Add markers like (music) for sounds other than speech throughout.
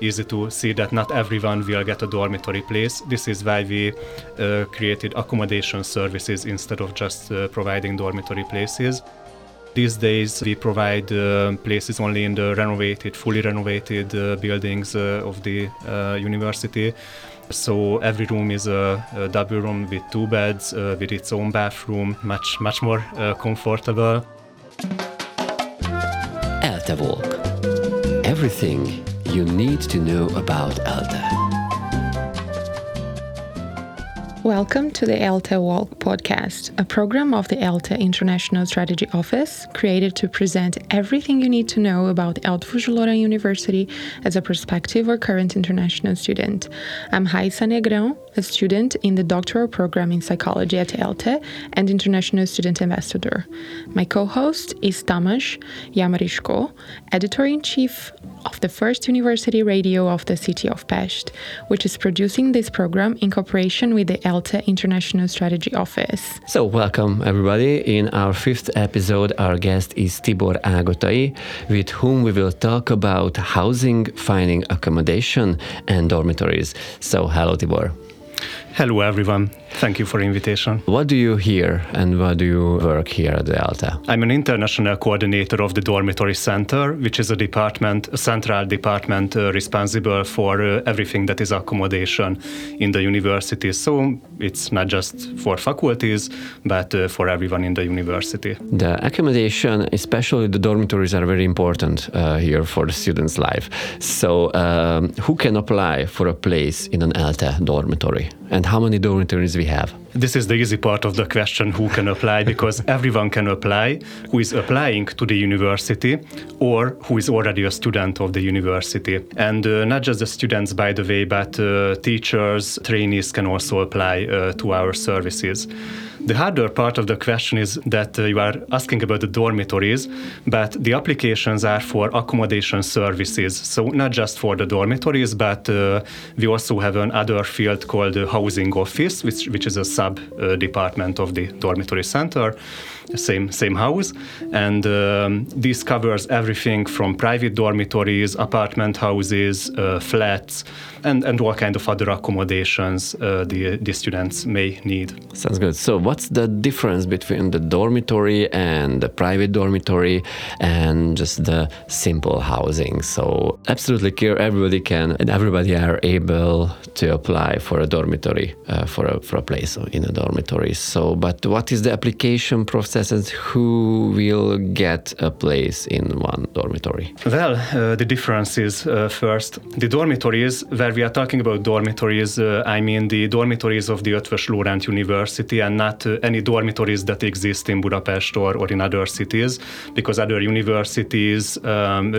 easy to see that not everyone will get a dormitory place. This is why we uh, created accommodation services instead of just uh, providing dormitory places. These days, we provide uh, places only in the renovated, fully renovated uh, buildings uh, of the uh, university. So every room is a, a, double room with two beds, with its own bathroom, much much more comfortable. ELTE Walk. Everything you need to know about ELTE. Welcome to the ELTE Walk podcast, a program of the ELTE International Strategy Office created to present everything you need to know about ELTE Eötvös Loránd University as a prospective or current international student. I'm Raissa Negrão, a student in the doctoral program in psychology at ELTE and international student ambassador. My co host is Tamás Jamriskó, editor in chief of the first university radio of the city of Pest, which is producing this program in cooperation with the ELTE International Strategy Office. So, welcome everybody. In our fifth episode, our guest is Tibor Ágotai, with whom we will talk about housing, finding accommodation, and dormitories. So, hello, Tibor. Hello, everyone. Thank you for invitation. What do you hear and what do you work here at the ELTE? I'm an international coordinator of the Dormitory Center, which is a department, a central department uh, responsible for uh, everything that is accommodation in the university. So it's not just for faculties, but uh, for everyone in the university. The accommodation, especially the dormitories, are very important uh, here for the students' life. So um, who can apply for a place in an ELTE dormitory? And how many door dormitories we have? This is the easy part of the question who can apply because (laughs) everyone can apply who is applying to the university or who is already a student of the university. And uh, not just the students, by the way, but uh, teachers, trainees can also apply uh, to our services. The harder part of the question is that uh, you are asking about the dormitories, but the applications are for accommodation services. So not just for the dormitories, but uh, we also have another field called the housing office, which, which is a sub uh, department of the dormitory center same same house, and um, this covers everything from private dormitories, apartment houses, uh, flats, and and all kind of other accommodations uh, the the students may need. Sounds good. So, what's the difference between the dormitory and the private dormitory, and just the simple housing? So, absolutely clear. Everybody can, and everybody are able to apply for a dormitory uh, for a for a place in a dormitory. So, but what is the application process? and who will get a place in one dormitory? Well, uh, the difference is uh, first the dormitories, where we are talking about dormitories, uh, I mean the dormitories of the Eötvös Loránd University and not uh, any dormitories that exist in Budapest or, or in other cities, because other universities, um,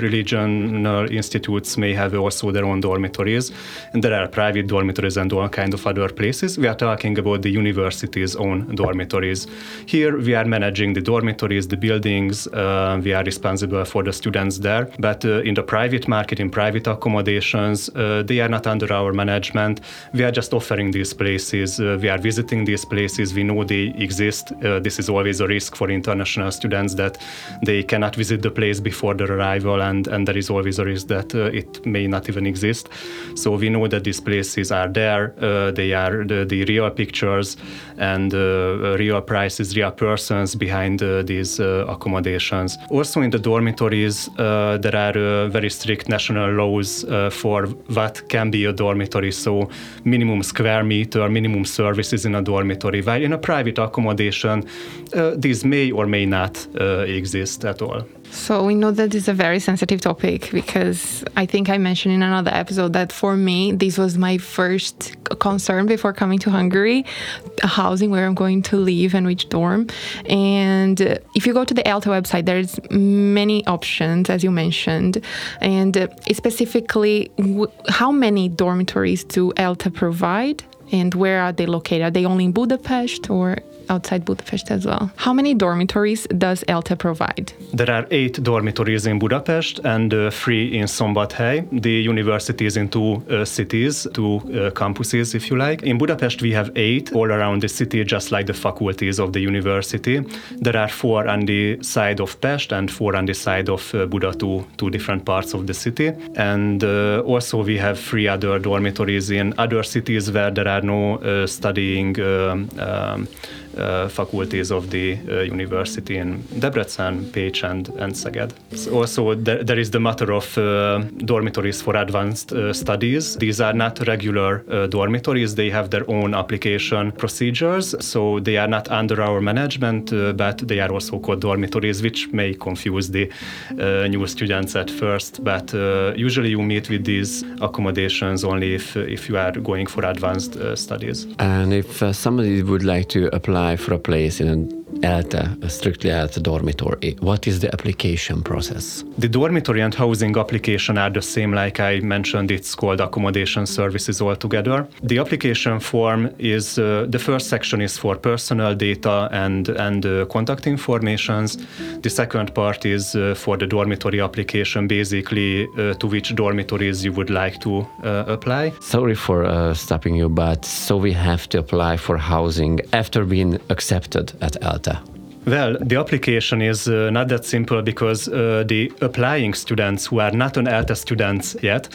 institutes may have also their own dormitories, and there are private dormitories and all kind of other places. We are talking about the university's own dormitories. Here we are managing managing the dormitories, the buildings. Uh, we are responsible for the students there. But uh, in the private market, in private accommodations, uh, they are not under our management. We are just offering these places. Uh, we are visiting these places. We know they exist. Uh, this is always a risk for international students that they cannot visit the place before their arrival, and, and there is always a risk that uh, it may not even exist. So we know that these places are there. they are the, the, real pictures and real prices, real persons behind uh, these uh, accommodations. Also, in the dormitories, uh, there are very strict national laws for what can be a dormitory. So, minimum square meter, minimum services in a dormitory. While in a private accommodation, these may or may not exist at all. So we know that it's a very sensitive topic because I think I mentioned in another episode that for me, this was my first concern before coming to Hungary, housing where I'm going to live and which dorm. And if you go to the ELTE website, there's many options, as you mentioned. And uh, specifically, how many dormitories do ELTE provide? And where are they located? Are they only in Budapest or outside Budapest as well. How many dormitories does ELTE provide? There are eight dormitories in Budapest and uh, three in Szombathely. The university is in two uh, cities, two uh, campuses, if you like. In Budapest, we have eight all around the city, just like the faculties of the university. There are four on the side of Pest and four on the side of uh, Buda, two, two different parts of the city. And uh, also, we have three other dormitories in other cities where there are no uh, studying um, um, uh, faculties of the uh, university in Debrecen, Pécs, and, and Szeged. So also, there, there is the matter of uh, dormitories for advanced uh, studies. These are not regular uh, dormitories, they have their own application procedures, so they are not under our management, uh, but they are also called dormitories, which may confuse the new students at first. But usually, you meet with these accommodations only if, if you are going for advanced studies. And if somebody would like to apply apply for a place in an ELTE, strictly ELTE dormitory. What is the application process? The dormitory and housing application are the same, like I mentioned, it's called accommodation services altogether. The application form is uh, the first section is for personal data and, and uh, contact informations. The second part is uh, for the dormitory application, basically uh, to which dormitories you would like to uh, apply. Sorry for uh, stopping you, but so we have to apply for housing after being accepted at ELTE. Well, the application is uh, not that simple because uh, the applying students who are not on ELTE students yet,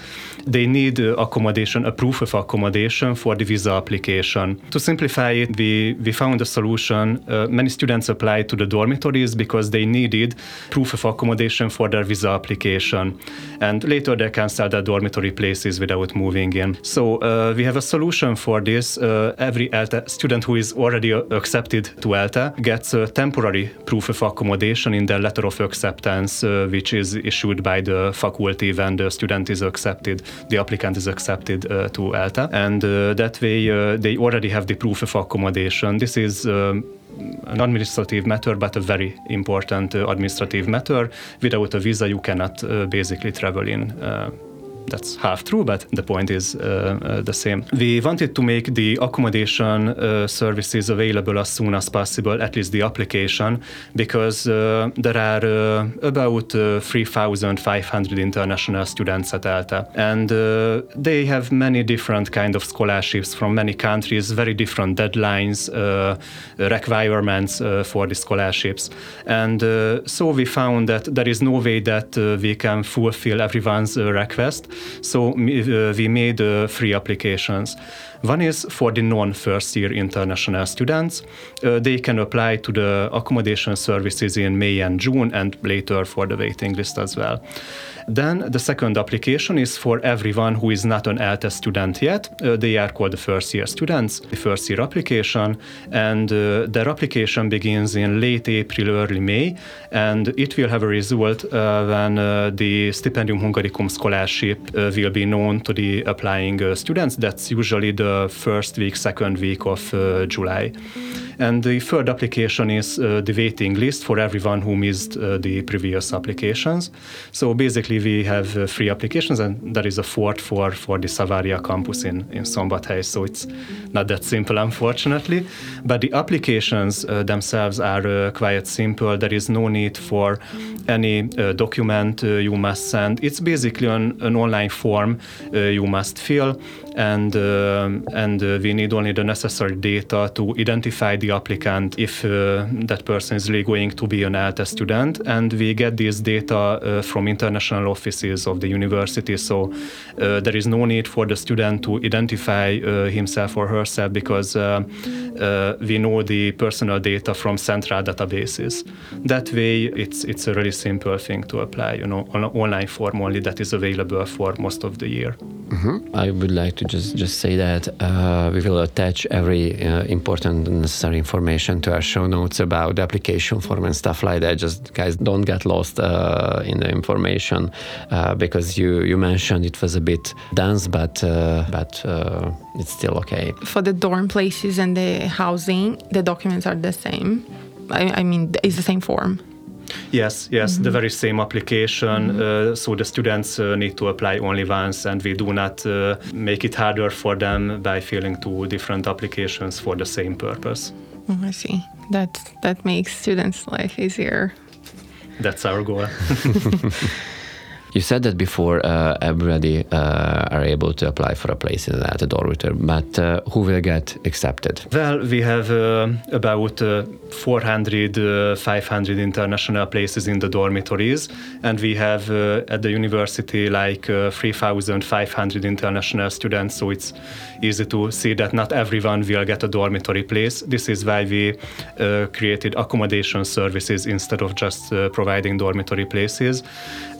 they need uh, accommodation, a proof of accommodation for the visa application. To simplify it, we, we found a solution. Uh, many students applied to the dormitories because they needed proof of accommodation for their visa application. And later they cancelled their dormitory places without moving in. So uh, we have a solution for this. Uh, every ELTE student who is already accepted to ELTE gets a temporary temporary proof of accommodation in the letter of acceptance, uh, which is issued by the faculty when the student is accepted, the applicant is accepted uh, to ELTE. And uh, that way, uh, they already have the proof of accommodation. This is um, an administrative matter, but a very important uh, administrative matter. Without a visa, you cannot uh, basically travel in that's half true, but the point is uh, uh, the same. We wanted to make the accommodation uh, services available as soon as possible, at least the application, because uh, there are uh, about uh, 3,500 international students at ELTE, and they have many different kind of scholarships from many countries, very different deadlines, requirements for the scholarships, and so we found that there is no way that we can fulfill everyone's request so uh, we made uh, three applications. One is for the non-first year international students. Uh, they can apply to the accommodation services in May and June and later for the waiting list as well. Then the second application is for everyone who is not an ELTE student yet. Uh, they are called the first year students, the first year application, and uh, their application begins in late April, early May, and it will have a result uh, when the Stipendium Hungaricum scholarship will be known to the applying students. That's usually the first week, second week of July. And the third application is uh, the waiting list for everyone who missed uh, the previous applications. So basically, we have uh, three applications, and there is a fourth for, for the Savaria campus in, in Szombathely. So it's not that simple, unfortunately. But the applications uh, themselves are uh, quite simple. There is no need for any uh, document you must send. It's basically an, an online form you must fill, and, and we need only the necessary data to identify the applicant if uh, that person is really going to be an ELTE student. And we get this data uh, from international offices of the university. So uh, there is no need for the student to identify himself or herself because we know the personal data from central databases. That way, it's it's a really simple thing to apply. You know, on an online form only that is available for most of the year. Mm-hmm. I would like to just just say that uh, we will attach every uh, important and necessary information to our show notes about the application form and stuff like that. Just guys, don't get lost uh, in the information uh, because you you mentioned it was a bit dense, but uh, but uh, it's still okay. For the dorm places and the housing, the documents are the same. I, I mean, it's the same form. Yes, yes, mm-hmm. the very same application. Mm-hmm. Uh, so the students uh, need to apply only once, and we do not uh, make it harder for them by filling two different applications for the same purpose. Oh, I see. That that makes students' life easier. That's our goal. (laughs) (laughs) You said that before uh, everybody uh, are able to apply for a place in that dormitory, but uh, who will get accepted? Well, we have uh, about uh, 400, uh, 500 international places in the dormitories, and we have at the university like uh, 3,500 international students. So it's easy to see that not everyone will get a dormitory place. This is why we uh, created accommodation services instead of just uh, providing dormitory places.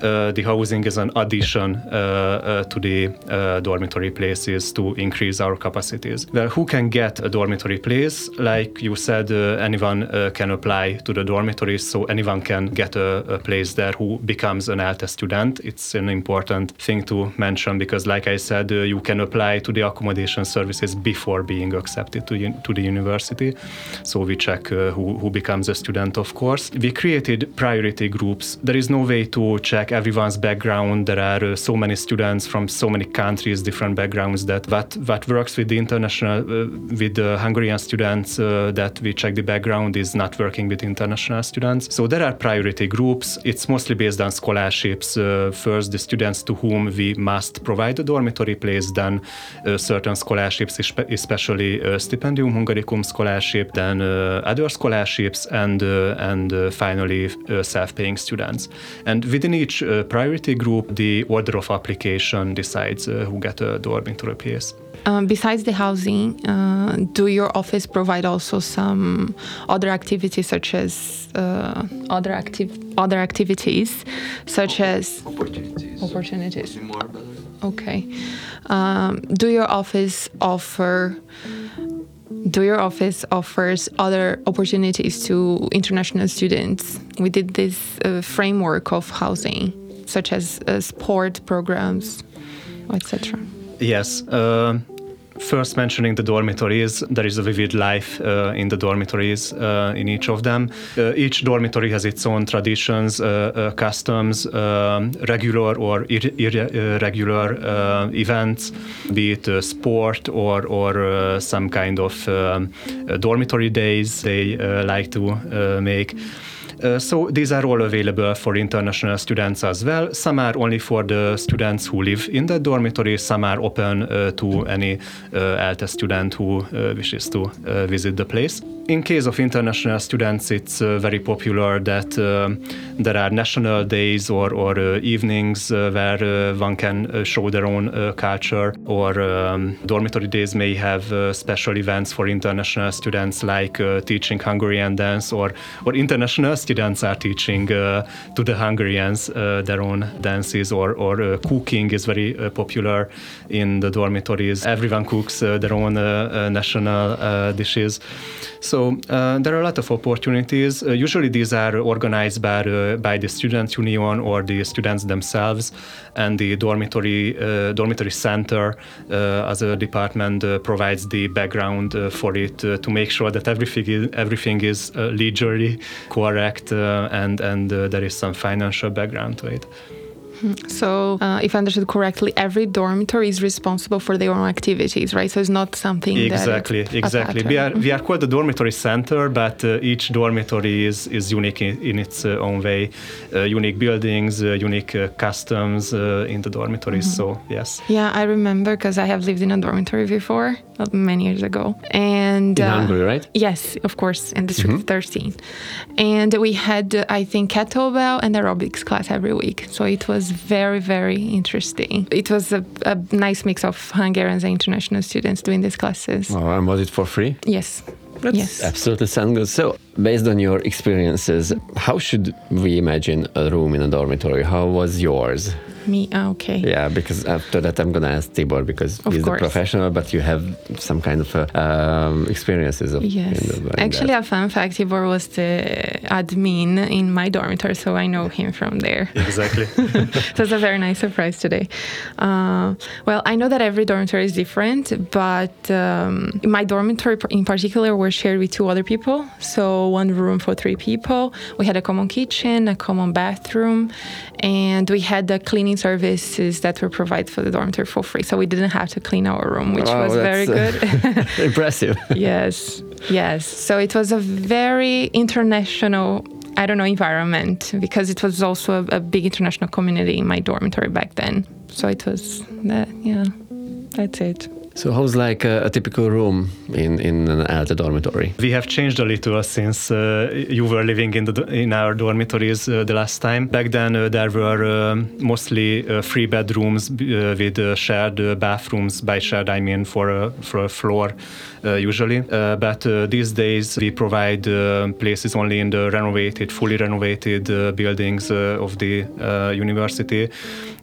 Uh, the housing is an addition uh, uh, to the uh, dormitory places to increase our capacities. Well, who can get a dormitory place? Like you said, anyone can apply to the dormitories, so anyone can get a, a place there who becomes an ELTE student. It's an important thing to mention because, like I said, you can apply to the accommodation services before being accepted to, to the university. So we check uh, who, who becomes a student, of course. We created priority groups. There is no way to check everyone's background. There are uh, so many students from so many countries, different backgrounds that what, what works with the international, uh, with the Hungarian students that we check the background is not working with international students. So there are priority groups. It's mostly based on scholarships. Uh, first, the students to whom we must provide a dormitory place, then uh, certain scholarships, especially uh, Stipendium Hungaricum scholarship, then uh, other scholarships, and uh, and uh, finally uh, self-paying students. And within each uh, priority group, the order of application decides uh, who get a dormitory place. Um, besides the housing, uh, do your office provide also some other activities such as uh, other active other activities such as Opportunities. opportunities? Okay. Um, do your office offer? Do your office offers other opportunities to international students? We did this uh, framework of housing, such as uh, sport programs, etc. Yes. Uh, first, mentioning the dormitories, there is a vivid life uh, in the dormitories uh, in each of them. Uh, each dormitory has its own traditions, uh, uh, customs, um, regular or ir- irregular uh, events, be it sport or or some kind of um, dormitory days they like to make. Uh, so these are all available for international students as well. Some are only for the students who live in the dormitory. Some are open uh, to any uh, student who uh, wishes to uh, visit the place. In case of international students, it's very popular that there are national days or, or evenings where one can show their own culture, or um, dormitory days may have special events for international students like teaching Hungarian dance, or, or international students are teaching uh, to the Hungarians uh, their own dances, or, or uh, cooking is very uh, popular in the dormitories. Everyone cooks uh, their own uh, national dishes. So there are a lot of opportunities. Usually these are organized by, by the student union or the students themselves, and the dormitory dormitory center as a department provides the background for it to make sure that everything is, everything is legally correct uh, and and uh, there is some financial background to it. So, uh, if I understood correctly, every dormitory is responsible for their own activities, right? So it's not something Exactly, that exactly. We are we are called the dormitory center, but uh, each dormitory is is unique in, in its uh, own way. Uh, unique buildings, uh, unique uh, customs uh, in the dormitories. So yes. Yeah, I remember because I have lived in a dormitory before uh, many years ago, and In uh, Hungary, right? Yes, of course, in District 13. And we had, uh, I think, kettlebell and aerobics class every week. So it was very, very interesting. It was a, a nice mix of Hungarians and international students doing these classes. Oh, and was it for free? Yes. That's yes. absolutely sounds good. So, based on your experiences, how should we imagine a room in a dormitory? How was yours? Me, ah, okay. Yeah, because after that I'm gonna ask Tibor because Of he's course. the professional, but you have some kind of uh, um, experiences of. Yes. in the- in Actually, that. a fun fact Tibor was the admin in my dormitory, so I know him from there. Exactly. (laughs) so it's a very nice surprise today. Uh, well, I know that every dormitory is different, but um, my dormitory in particular was shared with two other people. So one room for three people. We had a common kitchen, a common bathroom, and we had a cleaning cleaning services that were provided for the dormitory for free. So we didn't have to clean our room, which Wow, was very that's, uh, good. (laughs) Impressive. (laughs) yes, yes. So it was a very international. I don't know environment because it was also a, a big international community in my dormitory back then. So it was that. Yeah, that's it. So how's like a, a typical room in, in an ELTE dormitory? We have changed a little since uh, you were living in the in our dormitories uh, the last time. Back then, uh, there were um mostly uh, three bedrooms uh, with uh, shared bathrooms. By shared, I mean for a for a floor, usually. But these days, we provide places only in the renovated, fully renovated buildings of the university.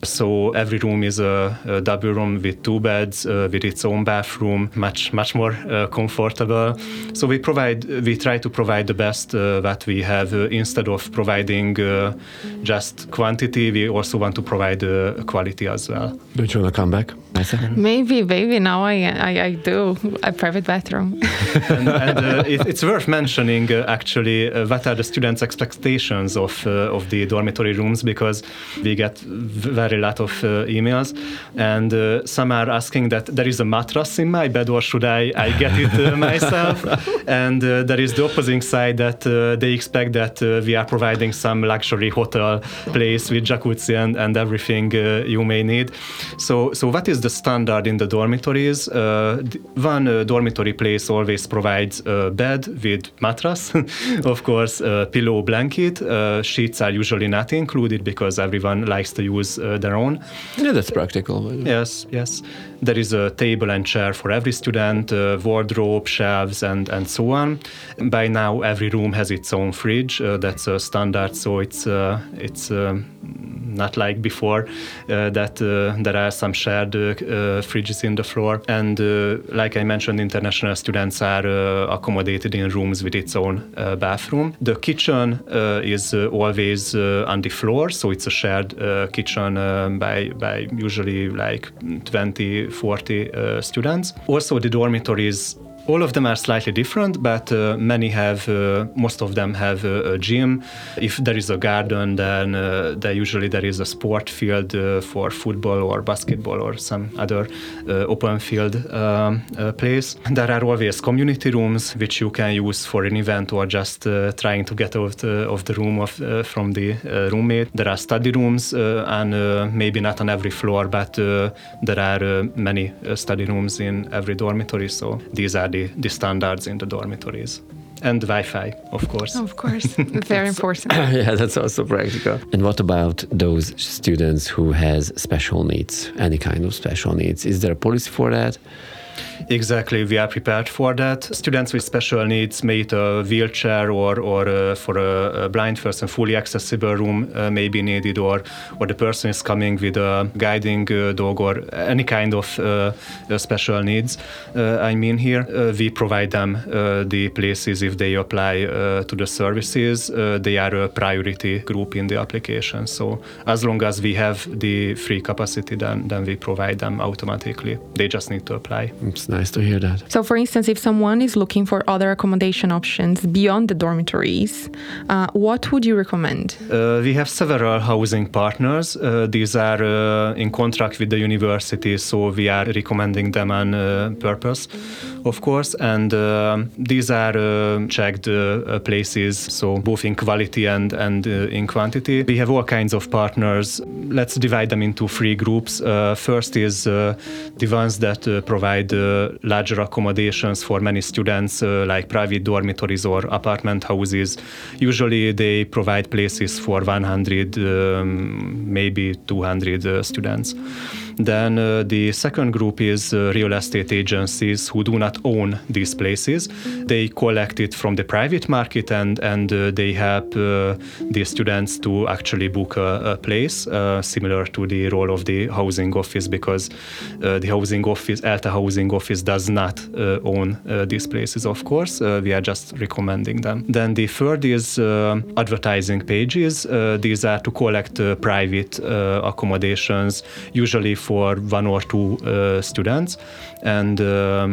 So every room is a, a double room with two beds, with its own bathroom, much much more uh, comfortable. So we provide, we try to provide the best uh, that we have. Uh, instead of providing uh, just quantity, we also want to provide uh, quality as well. Don't you want to come back? Maybe, maybe now I I, I do a private bathroom. (laughs) and, and uh, it, it's worth mentioning uh, actually uh, what are the students' expectations of uh, of the dormitory rooms because we get v- very lot of uh, emails and uh, some are asking that there is a mattress in my bed or should I, I get it uh, myself. And uh, there is the opposing side that uh, they expect that we are providing some luxury hotel place with jacuzzi and, and everything you may need. So so what is the standard in the dormitories? One dormitory place always provides a bed with mattress (laughs) of course pillow blanket. Uh, sheets are usually not included because everyone likes to use their own. Yeah, that's practical. Yes, yes. There is a table and chair for every student, uh, wardrobe, shelves, and, and so on. By now, every room has its own fridge. Uh, that's a standard, so it's uh, it's um not like before uh, that uh, there are some shared uh, uh, fridges in the floor. And uh, like I mentioned, international students are uh, accommodated in rooms with its own uh, bathroom. The kitchen uh, is uh, always uh, on the floor, so it's a shared uh, kitchen uh, by, by usually like 20, 40 uh, students. Also, the dormitories all of them are slightly different, but uh, many have, uh, most of them have a, a gym. If there is a garden, then uh, there usually there is a sport field uh, for football or basketball or some other uh, open field um, uh, place. There are always community rooms which you can use for an event or just uh, trying to get out uh, of the room of, uh, from the uh, roommate. There are study rooms, uh, and uh, maybe not on every floor, but uh, there are uh, many uh, study rooms in every dormitory. So these are the, the standards in the dormitories. And Wi-Fi, of course. of course, (laughs) very important. (laughs) yeah, that's also practical. And what about those students who has special needs, any kind of special needs? Is there a policy for that? Exactly, we are prepared for that. Students with special needs, may it a wheelchair or, or uh, for a, a blind person, fully accessible room uh, may be needed, or, or the person is coming with a guiding uh, dog or any kind of uh, uh, special needs. Uh, I mean, here we provide them the places if they apply to the services. They are a priority group in the application. So as long as we have the free capacity, then, then we provide them automatically. They just need to apply. It's nice to hear that. So, for instance, if someone is looking for other accommodation options beyond the dormitories, uh, what would you recommend? Uh, we have several housing partners. Uh, these are uh, in contract with the university, so we are recommending them on uh, purpose, of course. And uh, these are uh, checked places, so both in quality and and uh, in quantity. We have all kinds of partners. Let's divide them into three groups. Uh, first is uh, the ones that uh, provide uh, larger accommodations for many students, uh, like private dormitories or apartment houses. Usually, they provide places for 100, um, maybe 200 uh, students. Then uh, the second group is uh, real estate agencies who do not own these places. They collect it from the private market and and uh, they help uh, the students to actually book a, a place, uh, similar to the role of the housing office, because uh, the housing office, ELTE Housing Office, does not own these places. Of course, we are just recommending them. Then the third is advertising pages. These are to collect private accommodations, usually for one or two uh, students, and um,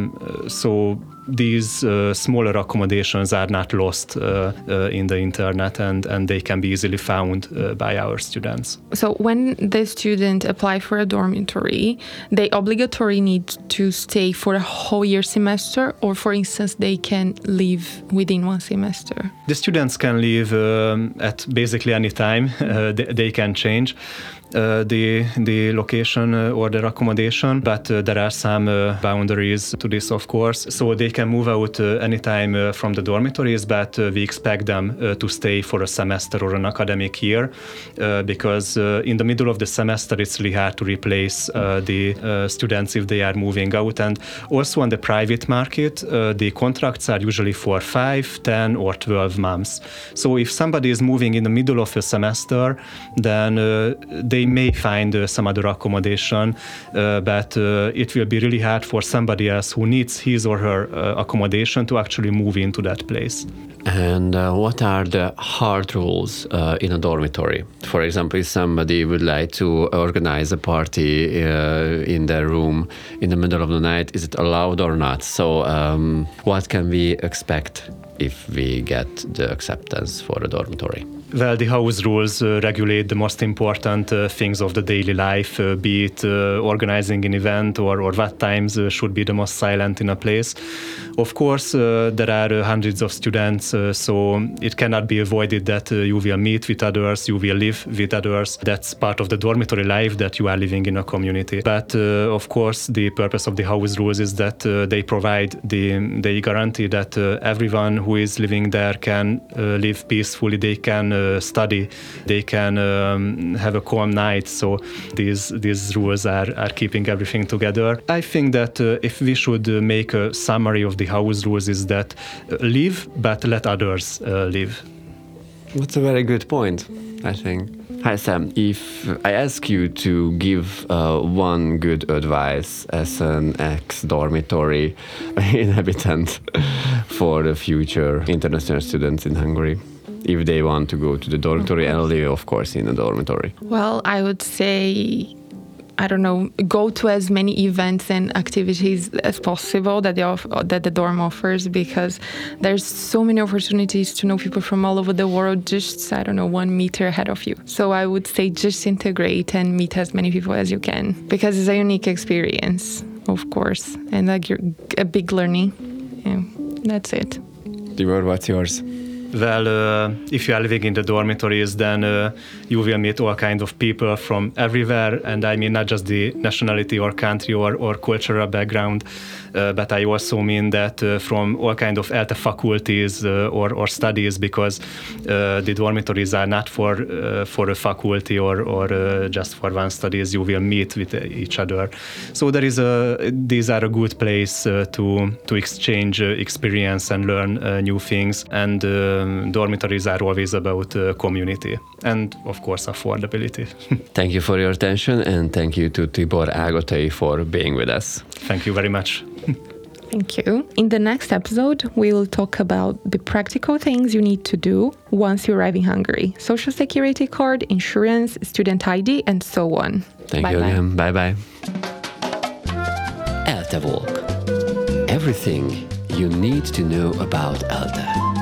so these uh, smaller accommodations are not lost uh, uh, in the internet and, and they can be easily found uh, by our students. So when the student apply for a dormitory, they obligatory need to stay for a whole year semester or for instance they can leave within one semester? The students can leave um, at basically any time. (laughs) Uh, they, they, can change. Uh, the the location uh, or their accommodation, but uh, there are some uh, boundaries to this, of course. So they can move out uh, anytime uh, from the dormitories, but we expect them to stay for a semester or an academic year, because in the middle of the semester it's really hard to replace the students if they are moving out. And also on the private market, the contracts are usually for five, ten, or 12 months. So if somebody is moving in the middle of a semester, then they they may find uh, some other accommodation, uh, but uh, it will be really hard for somebody else who needs his or her accommodation to actually move into that place. And what are the hard rules in a dormitory? For example, if somebody would like to organize a party in their room in the middle of the night, is it allowed or not? So, um, what can we expect if we get the acceptance for a dormitory? Well, the house rules uh, regulate the most important uh, things of the daily life, uh, be it uh, organizing an event or, or what times uh, should be the most silent in a place. Of course, uh, there are hundreds of students, so it cannot be avoided that you will meet with others, you will live with others. That's part of the dormitory life that you are living in a community. But of course, the purpose of the house rules is that they provide the they guarantee that everyone who is living there can live peacefully. They can uh, study, they can um, have a calm night. So these these rules are, are keeping everything together. I think that uh, if we should uh, make a summary of the house rules, is that live but let others live. That's a very good point. I think. Hi Sam, if I ask you to give uh, one good advice as an ex-dormitory (laughs) inhabitant for the future international students in Hungary, if they want to go to the dormitory and live, of course, in a dormitory? Well, I would say I don't know, go to as many events and activities as possible that the that the dorm offers because there's so many opportunities to know people from all over the world just I don't know one meter ahead of you. So I would say just integrate and meet as many people as you can because it's a unique experience, of course, and like a big learning. Yeah, that's it. Tibor, what's yours? Well, uh, if you are living in the dormitories, then uh, you will meet all kind of people from everywhere, and I mean not just the nationality or country or, or cultural background, uh, but I also mean that uh, from all kind of ELTE faculties uh, or, or studies, because uh, the dormitories are not for for a faculty or, or just for one studies. You will meet with each other, so there is a these are a good place to to exchange experience and learn new things. And um, dormitories are always about uh, community and, of course, affordability. (laughs) thank you for your attention and thank you to Tibor Ágotai for being with us. Thank you very much. (laughs) Thank you. In the next episode, we will talk about the practical things you need to do once you arrive in Hungary social security card, insurance, student ID, and so on. Thank bye you bye. again. Bye bye. ELTE Walk. Everything you need to know about ELTE.